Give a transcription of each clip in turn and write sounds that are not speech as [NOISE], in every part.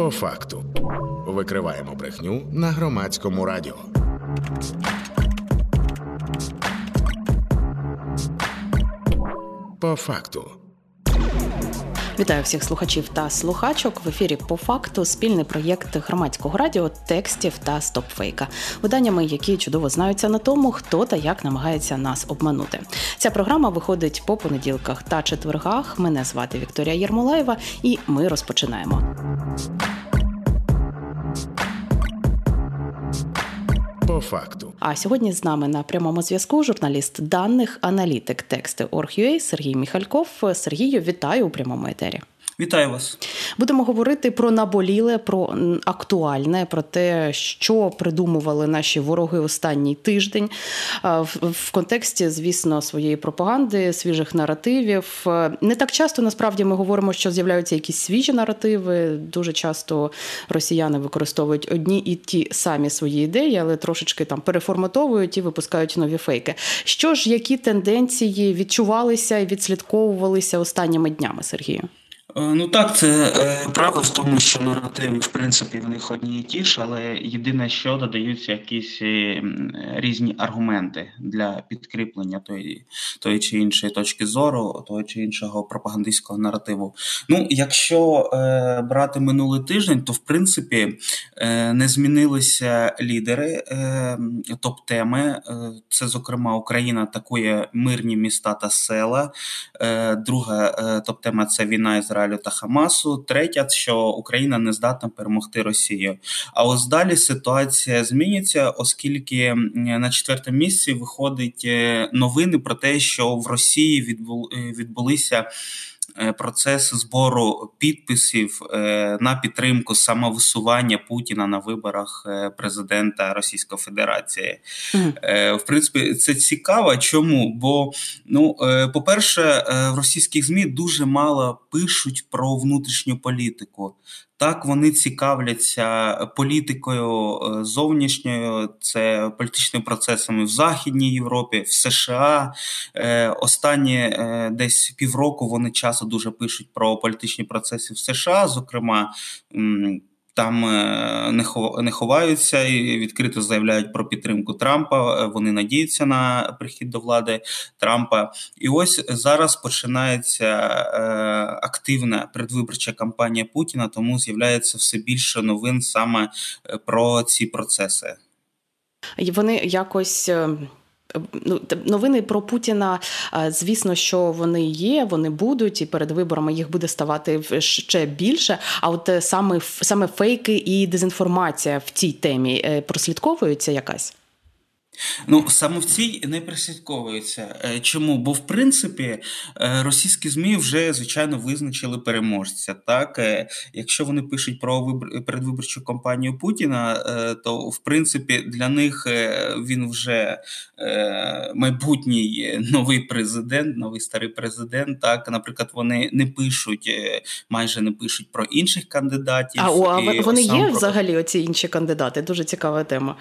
По факту викриваємо брехню на громадському радіо. По факту. Вітаю всіх слухачів та слухачок в ефірі по факту спільний проєкт громадського радіо, текстів та стопфейка, виданнями, які чудово знаються на тому, хто та як намагається нас обманути. Ця програма виходить по понеділках та четвергах. Мене звати Вікторія Єрмолаєва, і ми розпочинаємо. По факту. А сьогодні з нами на прямому зв'язку журналіст даних, аналітик тексти Орг.ua Сергій Міхальков. Сергію, вітаю у прямому етері. Вітаю вас. Будемо говорити про наболіле, про актуальне, про те, що придумували наші вороги останній тиждень в контексті, звісно, своєї пропаганди, свіжих наративів. Не так часто насправді ми говоримо, що з'являються якісь свіжі наративи. Дуже часто росіяни використовують одні і ті самі свої ідеї, але трошечки там переформатовують і випускають нові фейки. Що ж, які тенденції відчувалися і відслідковувалися останніми днями, Сергію? Е, ну так, це е, правда в тому, що наративи, в принципі, в них одні і ті ж, але єдине, що додаються якісь е, різні аргументи для підкріплення тої тої чи іншої точки зору, того чи іншого пропагандистського наративу. Ну, якщо е, брати минулий тиждень, то в принципі е, не змінилися лідери е, топ-теми. Це, зокрема, Україна атакує мирні міста та села. Друга топ-тема це війна Ізраїлю Ізраїлю та Хамасу. Третя, що Україна не здатна перемогти Росію. А ось далі ситуація зміниться, оскільки на четвертому місці виходить е, новини про те, що в Росії е, відбулися. Е, процес збору підписів е, на підтримку самовисування Путіна на виборах е, президента Російської Федерації. Mm. В принципі, це цікаво. Чому? Бо, ну, по-перше, в російських змі дуже мало пишуть про внутрішню політику. Так, вони цікавляться політикою е, зовнішньою, це політичними процесами в Західній Європі, в США. Е, останні е, десь півроку вони часто дуже пишуть про політичні процеси в США. Зокрема, там е, не ховаються і відкрито заявляють про підтримку Трампа. Е, вони надіються на прихід до влади Трампа. І ось зараз починається е, активна предвиборча кампанія Путіна, тому з'являється все більше новин саме про ці процеси. Вони якось новини про Путіна, звісно, що вони є, вони будуть, і перед виборами їх буде ставати ще більше. А от е, саме саме фейки і дезінформація в цій темі е, прослідковується якась. Ну саме в цій не прислідковується. Е, чому? Бо в принципі е, російські змі вже звичайно визначили переможця. Так, е, якщо вони пишуть про вибор передвиборчу кампанію Путіна, то в принципі для них він вже майбутній новий президент, новий старий президент. Так, наприклад, вони не пишуть, майже не пишуть про інших кандидатів. А, а вони є про... взагалі оці інші кандидати? Дуже цікава тема.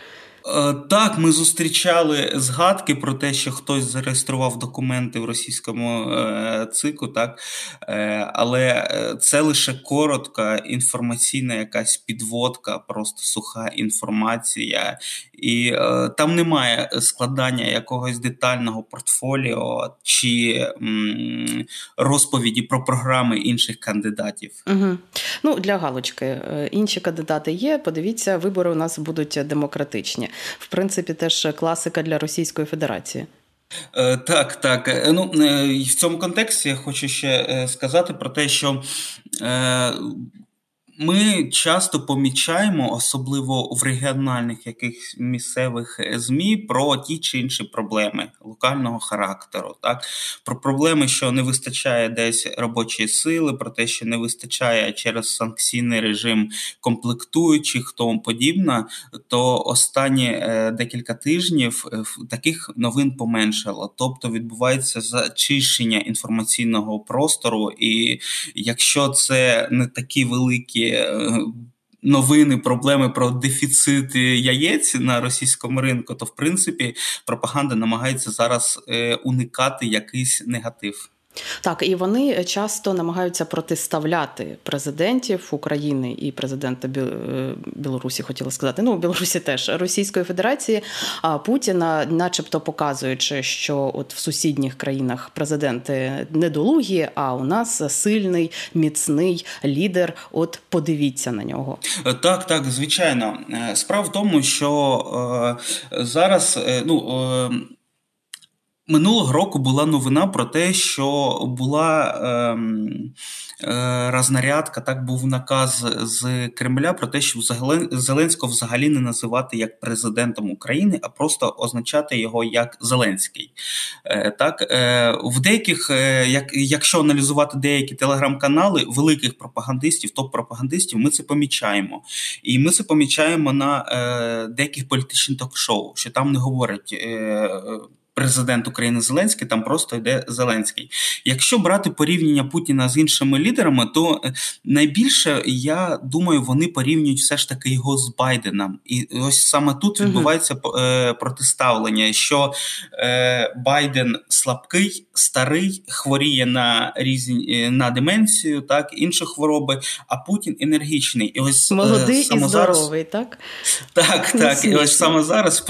Е, так, ми зустрічали згадки про те, що хтось зареєстрував документи в російському е, цику, так е, але це лише коротка інформаційна якась підводка, просто суха інформація, і там немає складання якогось детального портфоліо чи розповіді про програми інших кандидатів. Угу. Ну для галочки інші кандидати є. Подивіться, вибори у нас будуть демократичні в принципі, теж класика для Російської Федерації. Е, так, так. Е, ну е, в цьому контексті я хочу ще сказати про те, що ми часто помічаємо, особливо в регіональних яких місцевих е, змі, про ті чи інші проблеми локального характеру, так про проблеми, що не вистачає десь робочої сили, про те, що не вистачає через санкційний режим комплектуючих, тому подібне, то останні е, декілька тижнів е, таких новин поменшало. Тобто відбувається зачищення інформаційного простору, і якщо це не такі великі. Новини, проблеми про дефіцит яєць на російському ринку, то в принципі пропаганда намагається зараз е, уникати якийсь негатив. Так, і вони часто намагаються протиставляти президентів України і президента е, Білорусі, хотіла сказати. Ну, Білорусі теж Російської Федерації, Путіна, начебто показуючи, що от в сусідніх країнах президенти недолугі, а у нас сильний, міцний лідер. От подивіться на нього. Так, так, звичайно. Е, справа в тому, що е, зараз е, ну. Е, Минулого року була новина про те, що була ем, е, рознарядка, так був наказ з Кремля про те, що Зеленського взагалі не називати як президентом України, а просто означати його як Зеленський. Е, так, е, в деяких, е, як, Якщо аналізувати деякі телеграм-канали великих пропагандистів, топ-пропагандистів, ми це помічаємо. І ми це помічаємо на е, деяких політичних ток-шоу, що там не говорять. Е, президент України Зеленський, там просто йде Зеленський. Якщо брати порівняння Путіна з іншими лідерами, то е, найбільше я думаю, вони порівнюють все ж таки його з Байденом. І ось саме тут відбувається е, протиставлення, що е, Байден слабкий, старий, хворіє на різні на деменцію, так інші хвороби, а Путін енергічний. І ось молодий саме і здоровий, зараз... так? Так, так. І ось саме зараз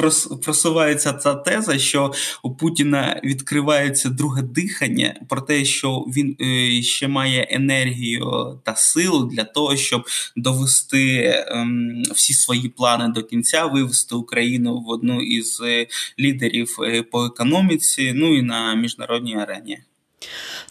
просувається ця теза, що у Путіна відкривається друге дихання про те, що він е, ще має енергію та силу для того, щоб довести ем, всі свої плани до кінця, вивести Україну в одну із е, лідерів е, по економіці, ну і на міжнародній арені.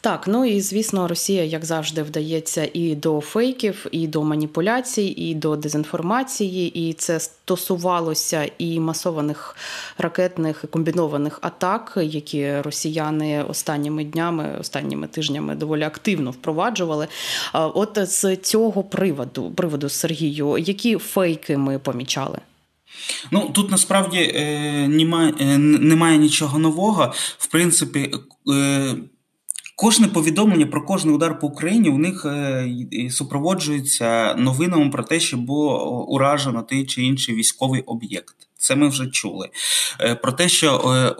Так, ну і звісно, Росія, як завжди, вдається і до фейків, і до маніпуляцій, і до дезінформації, і це стосувалося і масованих ракетних і комбінованих атак, які росіяни останніми днями, останніми тижнями доволі активно впроваджували. От з цього приводу, приводу Сергію, які фейки ми помічали? Ну тут насправді е, немає, е, немає нічого нового. В принципі, е, Кожне повідомлення про кожний удар по Україні у них е, супроводжується новинами про те, що було уражено той чи інший військовий об'єкт. Це ми вже чули. Е, про те, що е,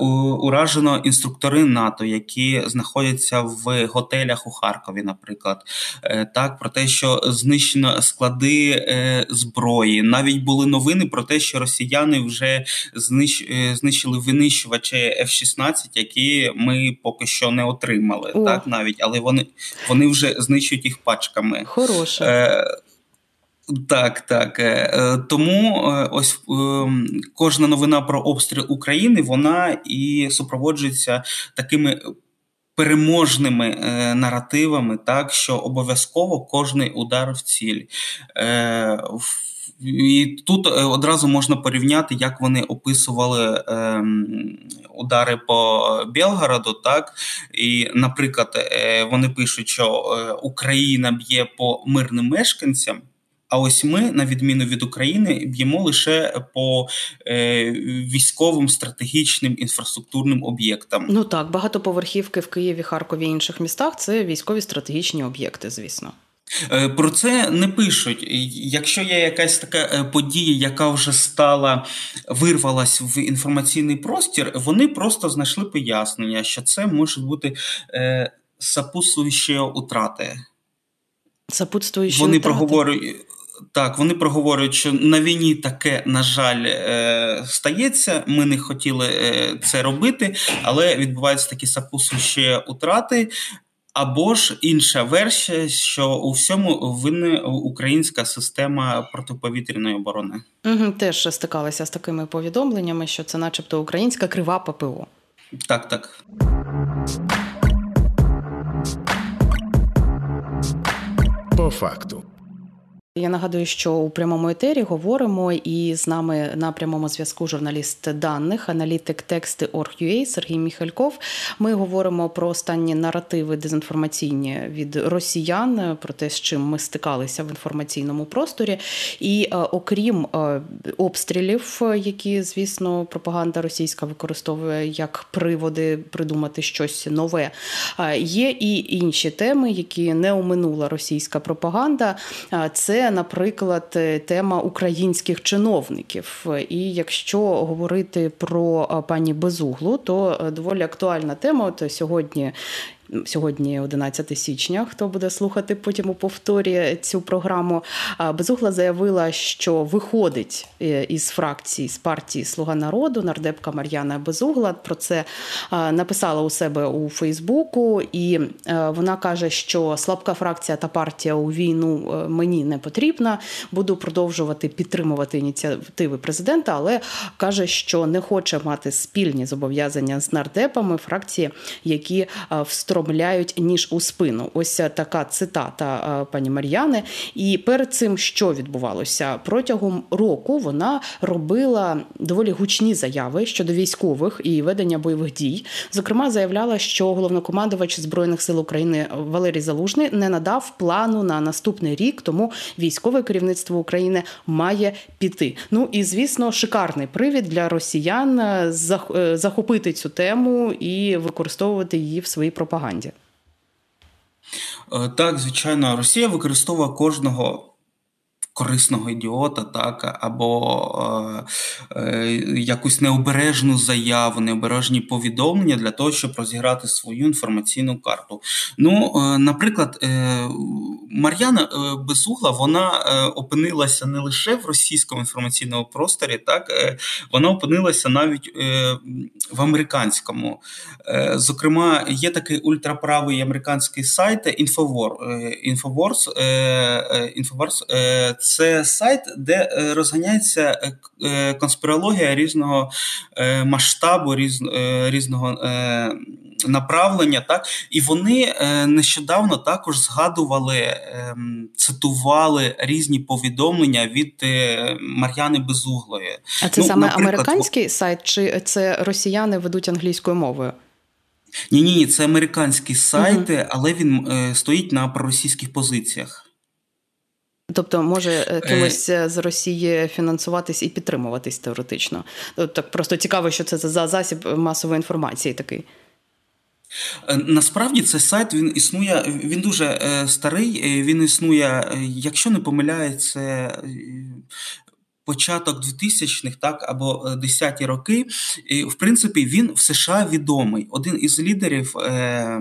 уражено інструктори НАТО, які знаходяться в готелях у Харкові, наприклад, е, так про те, що знищено склади зброї. Навіть були новини про те, що росіяни вже знищили винищувачі F-16, які ми поки що не отримали. О. Так навіть, але вони вони вже знищують їх пачками. Хороше. Так, так. Е, е, тому е, ось кожна новина про обстріл України вона і супроводжується такими переможними наративами, так що обов'язково кожний удар в ціль. І тут одразу можна порівняти, як вони описували е, удари по Белгороду. Так і, наприклад, вони пишуть, що Україна б'є по мирним мешканцям. А ось ми, на відміну від України, б'ємо лише по е, військовим стратегічним інфраструктурним об'єктам. Ну так, багатоповерхівки в Києві, Харкові і інших містах це військові стратегічні об'єкти, звісно. Е, про це не пишуть. Якщо є якась така е, подія, яка вже стала вирвалась в інформаційний простір, вони просто знайшли пояснення, що це можуть бути е, сопутствуючі утрати. Сопутствуючі Вони утрати? проговорюють. Так, вони проговорюють, що на війні таке, на жаль, е, стається. Ми не хотіли е, це робити, але відбуваються такі сапусущі утрати. Або ж інша версія, що у всьому винна українська система протиповітряної оборони. Угу, Теж стикалися з такими повідомленнями, що це, начебто, українська крива ППО. Так, так. По факту. Я нагадую, що у прямому етері говоримо і з нами на прямому зв'язку журналіст даних, аналітик тексти Орг.ua Сергій Міхальков. Ми говоримо про останні наративи дезінформаційні від росіян, про те, з чим ми стикалися в інформаційному просторі. І е, окрім е, обстрілів, які, звісно, пропаганда російська використовує як приводи придумати щось нове, е, є і інші теми, які не оминула російська пропаганда. Це наприклад, е, тема українських чиновників. І якщо говорити про пані Безуглу, то е, доволі актуальна тема. От сьогодні сьогодні 11 січня. Хто буде слухати потім у повторі цю програму? Безугла заявила, що виходить е, із фракції з партії Слуга народу нардепка Мар'яна Безугла. Про це написала у себе у Фейсбуку, і е, вона каже, що слабка фракція та партія у війну е, мені не потрібна. Буду продовжувати підтримувати ініціативи президента, але каже, що не хоче мати спільні зобов'язання з нардепами фракції, які встромляють ніж у спину. Ось така цитата пані Мар'яни. І перед цим що відбувалося протягом року, вона робила доволі гучні заяви щодо військових і ведення бойових дій. Зокрема, заявляла, що головнокомандувач збройних сил України Валерій Залужний не надав плану на наступний рік, тому військове керівництво України має піти. Ну і звісно, шикарний привід для росіян е, е, захопити цю тему і використовувати її в своїй пропаганді. Е, так, звичайно, Росія використовує кожного корисного ідіота, так, або е, е, якусь необережну заяву, необережні повідомлення для того, щоб розіграти свою інформаційну карту. Ну, е, наприклад, е, Мар'яна е, Безугла вона е, опинилася не лише в російському інформаційному просторі, так вона опинилася навіть в американському. Зокрема, є такий ультраправий американський сайт Infowars, Infowars, це сайт, де е, розганяється е, е, конспірологія різного масштабу, різного направлення. Так І вони нещодавно також згадували, ем, цитували різні повідомлення від Мар'яни Безуглої. А це ну, саме американський сайт, чи це росіяни ведуть англійською мовою? Ні, ні, ні, це американські сайти, але він е, стоїть на проросійських позиціях. Тобто може е, кимось е, з Росії фінансуватись і підтримуватись теоретично. Так просто цікаво, що це за засіб масової інформації такий. Е, насправді цей сайт він існує, він дуже старий. Він існує, якщо не помиляється, початок 2000-х, так або 10-ті роки. І, В принципі, він в США відомий. Один із лідерів е,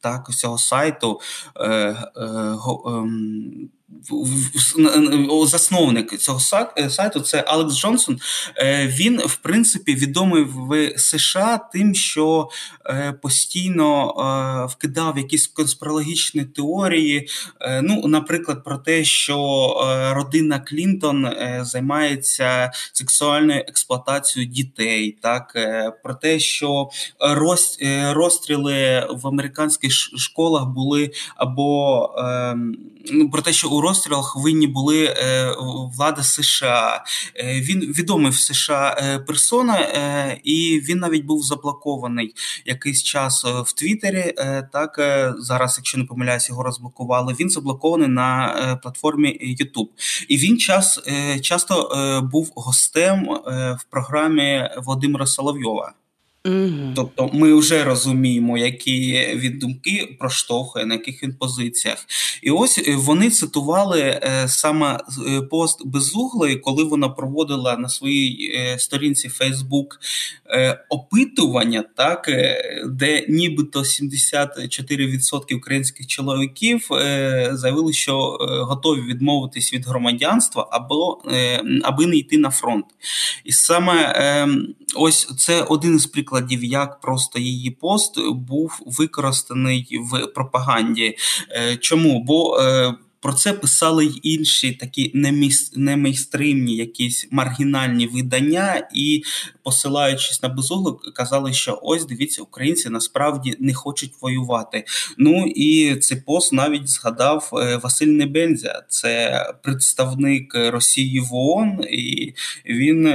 так, цього сайту. Е, е, е, засновник цього е, сайту це Алекс Джонсон. Е, він, в принципі, відомий в США тим, що е, постійно вкидав якісь конспірологічні теорії. Ну, наприклад, про те, що родина Клінтон займається сексуальною експлуатацією дітей, так про те, що розстріли в американських школах були або ем, ну, про те, що у розстрілах винні були е, влада США. Е, він відомий в США е, персона, і він навіть був заблокований якийсь час в Твіттері. Так зараз, якщо не помиляюсь, його розблокували. Він заблокований на платформі YouTube. І він час часто був гостем в програмі Володимира Соловйова. Угу. Тобто ми вже розуміємо, які він думки проштовхує, на яких він позиціях. І ось е, вони цитували е, саме е, пост Безуглої, коли вона проводила на своїй сторінці Фейсбук опитування, так, де нібито 74% українських чоловіків заявили, що готові відмовитись від громадянства або аби не йти на фронт. І саме ем, ось це один із прикладів прикладів, як просто її пост був використаний в пропаганді. Е, чому? Бо е, про це писали й інші такі немейстримні, якісь маргінальні видання, і, посилаючись на безуглу, казали, що ось дивіться, українці насправді не хочуть воювати. Ну і цей пост навіть згадав е, Василь Небензя, це представник Росії в ООН, і він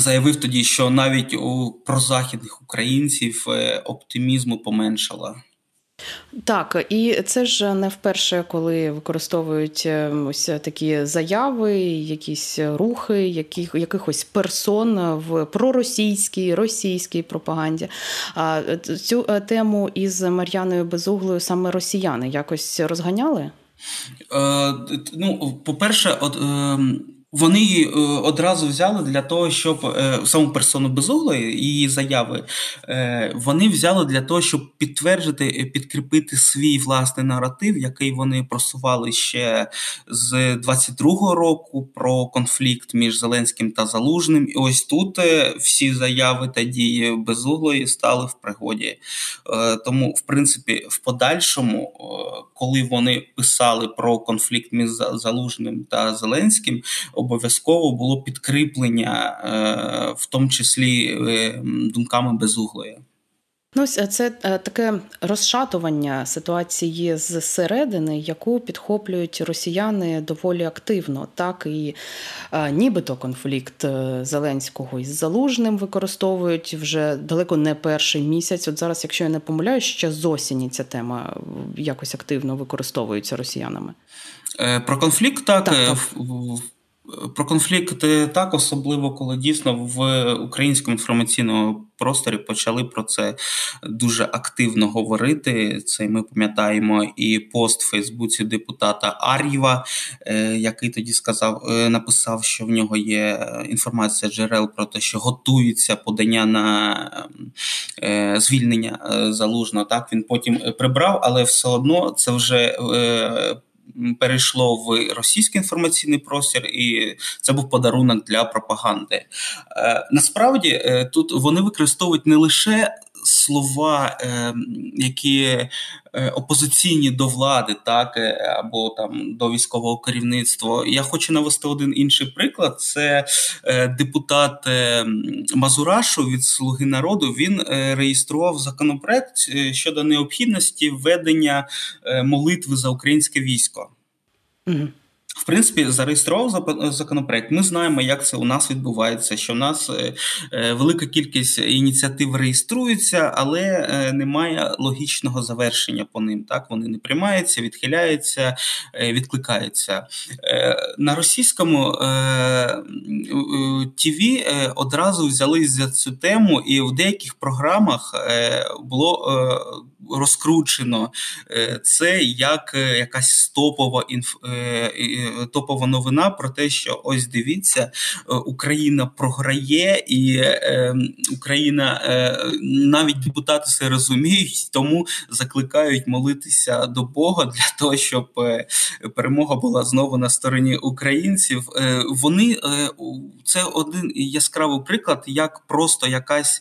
заявив тоді, що навіть у прозахідних українців е, оптимізму поменшало. Так, і це ж не вперше, коли використовують е, ось такі заяви, якісь рухи, яких, якихось персон в проросійській, російській пропаганді. А цю е, тему із Мар'яною Безуглою саме росіяни якось розганяли? Е, Ну, по-перше, от. Е... Вони її е, одразу взяли для того, щоб е, саму персону Безуглої, її заяви, е, вони взяли для того, щоб підтвердити, підкріпити свій власний наратив, який вони просували ще з 22-го року про конфлікт між Зеленським та Залужним. І ось тут всі заяви та дії Безуглої стали в пригоді. Тому, в принципі, в подальшому, коли вони писали про конфлікт між Залужним та Зеленським обов'язково було підкріплення, е, в тому числі е, думками безуглої. Ну, е, це таке розшатування ситуації зсередини, яку підхоплюють росіяни доволі активно. Так і нібито конфлікт Зеленського із Залужним використовують вже далеко не перший місяць. От зараз, якщо я не помиляюсь, ще з осені ця тема якось активно використовується росіянами. Про конфлікт так. так, так. Про конфлікт так, особливо коли дійсно в українському інформаційному просторі почали про це дуже активно говорити. Це ми пам'ятаємо і пост в Фейсбуці депутата Ар'єва, е, який тоді сказав, е, написав, що в нього є інформація джерел про те, що готується подання на е, звільнення залужного. Так він потім прибрав, але все одно це вже перейшло в російський інформаційний простір, і це був подарунок для пропаганди. Е, насправді е, тут вони використовують не лише слова, е, які опозиційні до влади, так або там до військового керівництва. Я хочу навести один інший приклад: це депутат Мазурашу від Слуги народу. Він реєстрував законопроект щодо необхідності введення молитви за українське військо. В принципі, зареєстрував законопроект. Ми знаємо, як це у нас відбувається. Що у нас е, е, велика кількість ініціатив реєструється, але е, немає логічного завершення по ним. Так вони не приймаються, відхиляються, відкликаються на російському ТВ одразу взялись за цю тему, і в деяких програмах було розкручено е, це як е, якась стопова інф... Е, топова новина про те, що ось дивіться, Україна програє, і Україна навіть депутати це розуміють, тому закликають молитися до Бога для того, щоб перемога була знову на стороні українців. Вони це один яскравий приклад, як просто якась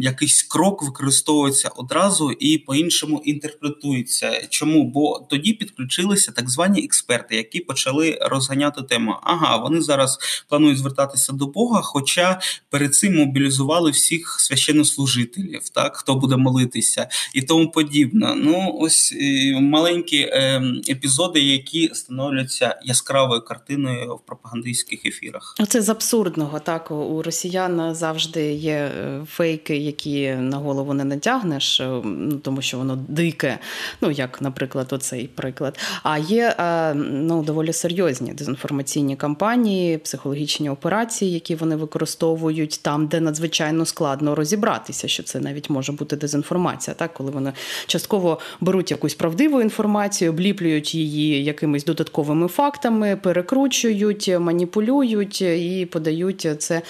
якийсь крок використовується одразу і по-іншому інтерпретується. Чому? Бо тоді підключилися так звані експерти, які почали розганяти тему. Ага, вони зараз планують звертатися до Бога, хоча перед цим мобілізували всіх священнослужителів, так хто буде молитися і тому подібне. Ну ось маленькі е, епізоди, які становляться яскравою картиною в пропагандистських ефірах. Це з абсурдного так у росіян завжди є е, фейки, які на голову не натягнеш. Ну тому що воно дике, ну як, наприклад, оцей приклад. А є е, ну доволі серйозні дезінформаційні кампанії, психологічні операції, які вони використовують там, де надзвичайно складно розібратися, що це навіть може бути дезінформація, так коли вони частково беруть якусь правдиву інформацію, обліплюють її якимись додатковими фактами, перекручують, маніпулюють і подають це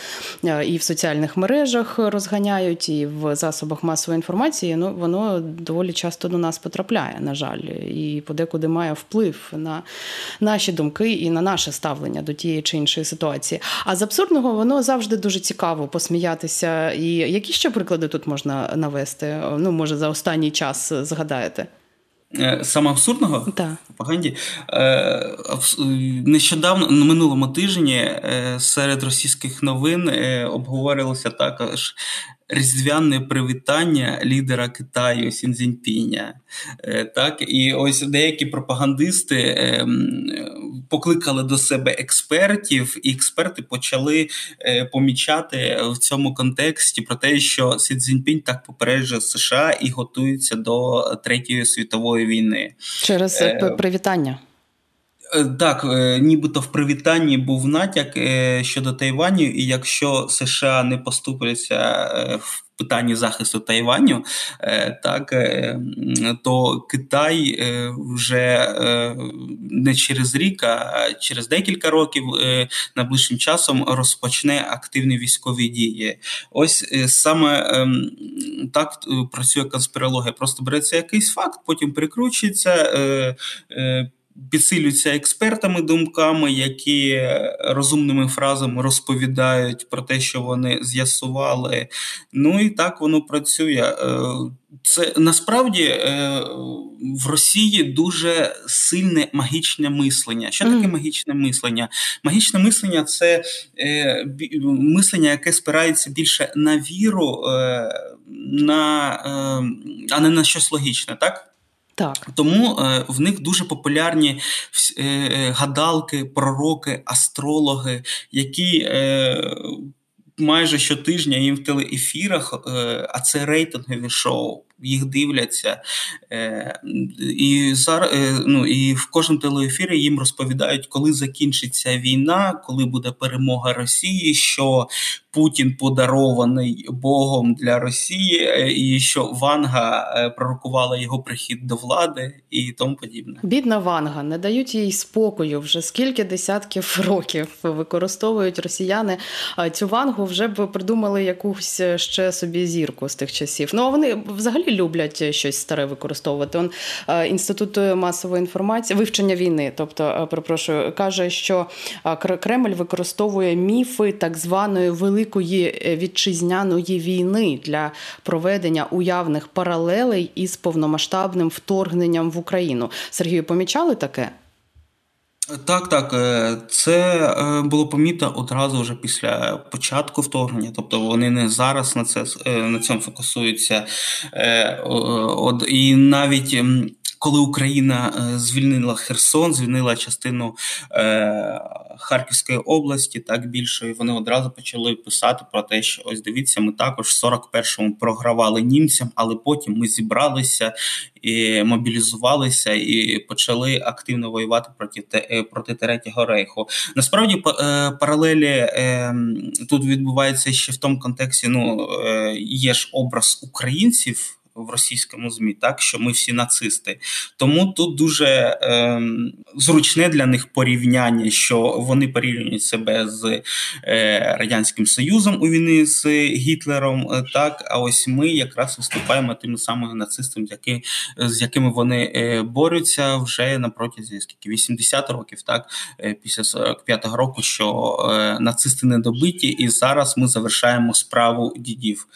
е, і в соціальних мережах розганяють, і в засобах масової інформації. Ну воно доволі часто до нас потрапляє, на жаль, і подекуди має вплив на наші думки і на наше ставлення до тієї чи іншої ситуації. А з абсурдного воно завжди дуже цікаво посміятися. І які ще приклади тут можна навести? Ну, може, за останній час згадаєте? Е, саме абсурдного так. пропаганді е, нещодавно на минулому тижні е, серед російських новин обговорилося також різдвяне привітання лідера Китаю Сінзіньпіня. Е, так, і ось деякі пропагандисти ем, покликали до себе експертів, і експерти почали е, помічати в цьому контексті про те, що Сі Цзіньпінь так попереджує США і готується до третьої світової війни через е, привітання. Е, так, е, нібито в привітанні був натяк е, щодо Тайваню, і якщо США не поступляться в питанні захисту Тайваню, так то Китай вже не через рік, а через декілька років найближчим часом розпочне активні військові дії. Ось саме ем, так працює конспірологія. Просто береться якийсь факт, потім прикручується підсилюються експертами, думками, які розумними фразами розповідають про те, що вони з'ясували. Ну і так воно працює. Е, це насправді е, в Росії дуже сильне магічне мислення. Що таке магічне мислення? Магічне мислення це е, мислення, яке спирається більше на віру, на, а не на щось логічне, так? Так. Тому е, в них дуже популярні е, е, гадалки, пророки, астрологи, які е, майже щотижня їм в телеефірах, е, а це рейтингові шоу їх дивляться. Е, І зараз е, ну, і в кожному телеефірі їм розповідають, коли закінчиться війна, коли буде перемога Росії, що Путін подарований Богом для Росії, е, і що Ванга пророкувала його прихід до влади і тому подібне. Бідна Ванга, не дають їй спокою вже скільки десятків [LAUGHS] років використовують росіяни цю вангу. Вже б придумали якусь ще собі зірку з тих часів. Ну а вони взагалі люблять щось старе використовувати. Он е, інститут масової інформації, вивчення війни, тобто, е, перепрошую, каже, що е, Кремль використовує міфи так званої великої вітчизняної війни для проведення уявних паралелей із повномасштабним вторгненням в Україну. Сергію, помічали таке? Так, так, е, це е, було помітно одразу вже після початку вторгнення, тобто вони не зараз на це е, на цьому фокусуються. І навіть коли Україна звільнила Херсон, звільнила частину Харківської області, так більшої, вони одразу почали писати про те, що ось дивіться, ми також в 41-му програвали німцям, але потім ми зібралися і мобілізувалися і почали активно воювати проти е, проти третього рейху. Насправді е, паралелі е, тут відбувається ще в тому контексті. Ну є ж образ українців в російському змі, так що ми всі нацисти. Тому тут дуже е, зручне для них порівняння, що вони порівнюють себе з е, радянським союзом у війни з Гітлером. Е, так, а ось ми якраз виступаємо тими самими нацистами, які, з якими вони е, борються вже на протязі скільки 80 років, так е, після 45-го року, що е, нацисти не добиті, і зараз ми завершаємо справу дідів.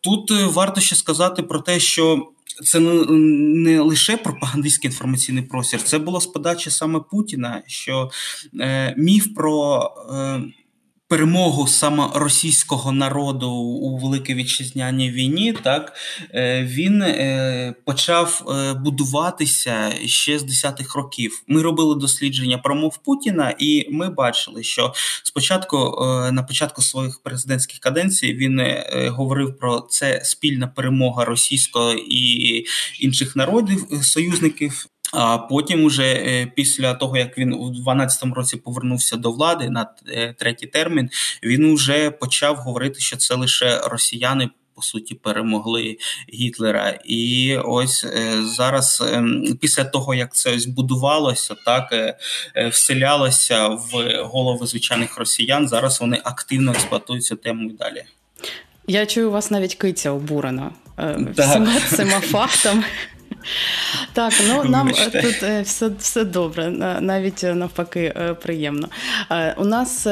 Тут е, варто ще сказати про те, що це не лише пропагандистський інформаційний простір, це було з подачі саме Путіна, що е, міф про е, перемогу саме російського народу у великій вітчизняній війні, так е, він е, почав е, будуватися ще з десятих років. Ми робили дослідження промов Путіна, і ми бачили, що спочатку на початку своїх президентських каденцій він говорив про це спільна перемога російського і інших народів союзників. А потім, уже е, після того як він у 12-му році повернувся до влади на е, третій термін, він вже почав говорити, що це лише росіяни. По суті, перемогли Гітлера, і ось е, зараз, ем, після того як це ось будувалося, так вселялося в голови звичайних росіян. Зараз вони активно експлуатують цю тему і далі. Я чую у вас навіть киця обурена всіма цими фактами. Так, ну нам е, тут е, все все добре, навіть е, навпаки, приємно. У нас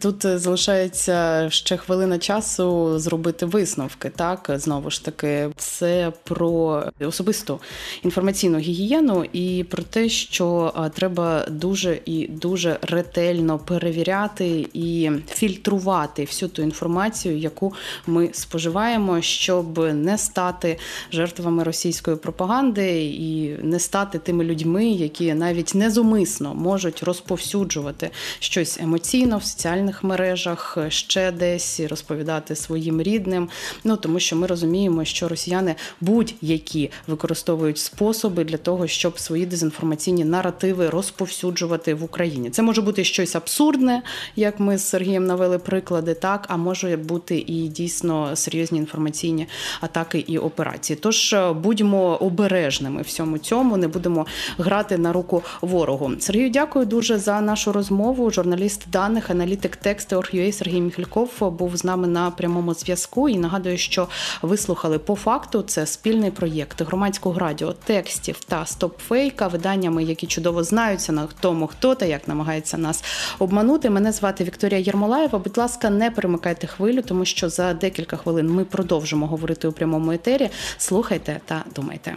тут залишається ще хвилина часу зробити висновки. Так, знову ж таки, це про особисту інформаційну гігієну і про те, що треба дуже і дуже ретельно перевіряти і фільтрувати всю ту інформацію, яку ми споживаємо, щоб не стати жертвами російської пропаганди пропаганди і не стати тими людьми, які навіть незумисно можуть розповсюджувати щось емоційно в соціальних мережах, ще десь розповідати своїм рідним. Ну тому що ми розуміємо, що росіяни будь-які використовують способи для того, щоб свої дезінформаційні наративи розповсюджувати в Україні. Це може бути щось абсурдне, як ми з Сергієм навели приклади, так а може бути і дійсно серйозні інформаційні атаки і операції. Тож е, будьмо обережними всьому цьому, не будемо грати на руку ворогу. Сергію, дякую дуже за нашу розмову. Журналіст даних, аналітик тексту Сергій Міхальков був з нами на прямому зв'язку. І нагадую, що ви слухали по факту. Це спільний проєкт громадського радіо, текстів та стопфейка, виданнями, які чудово знаються на тому, хто та як намагається нас обманути. Мене звати Вікторія Єрмолаєва. Будь ласка, не перемикайте хвилю, тому що за декілька хвилин ми продовжимо говорити у прямому етері. Слухайте та думайте.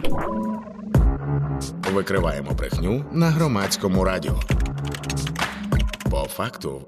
Викриваємо брехню на громадському радіо. По факту.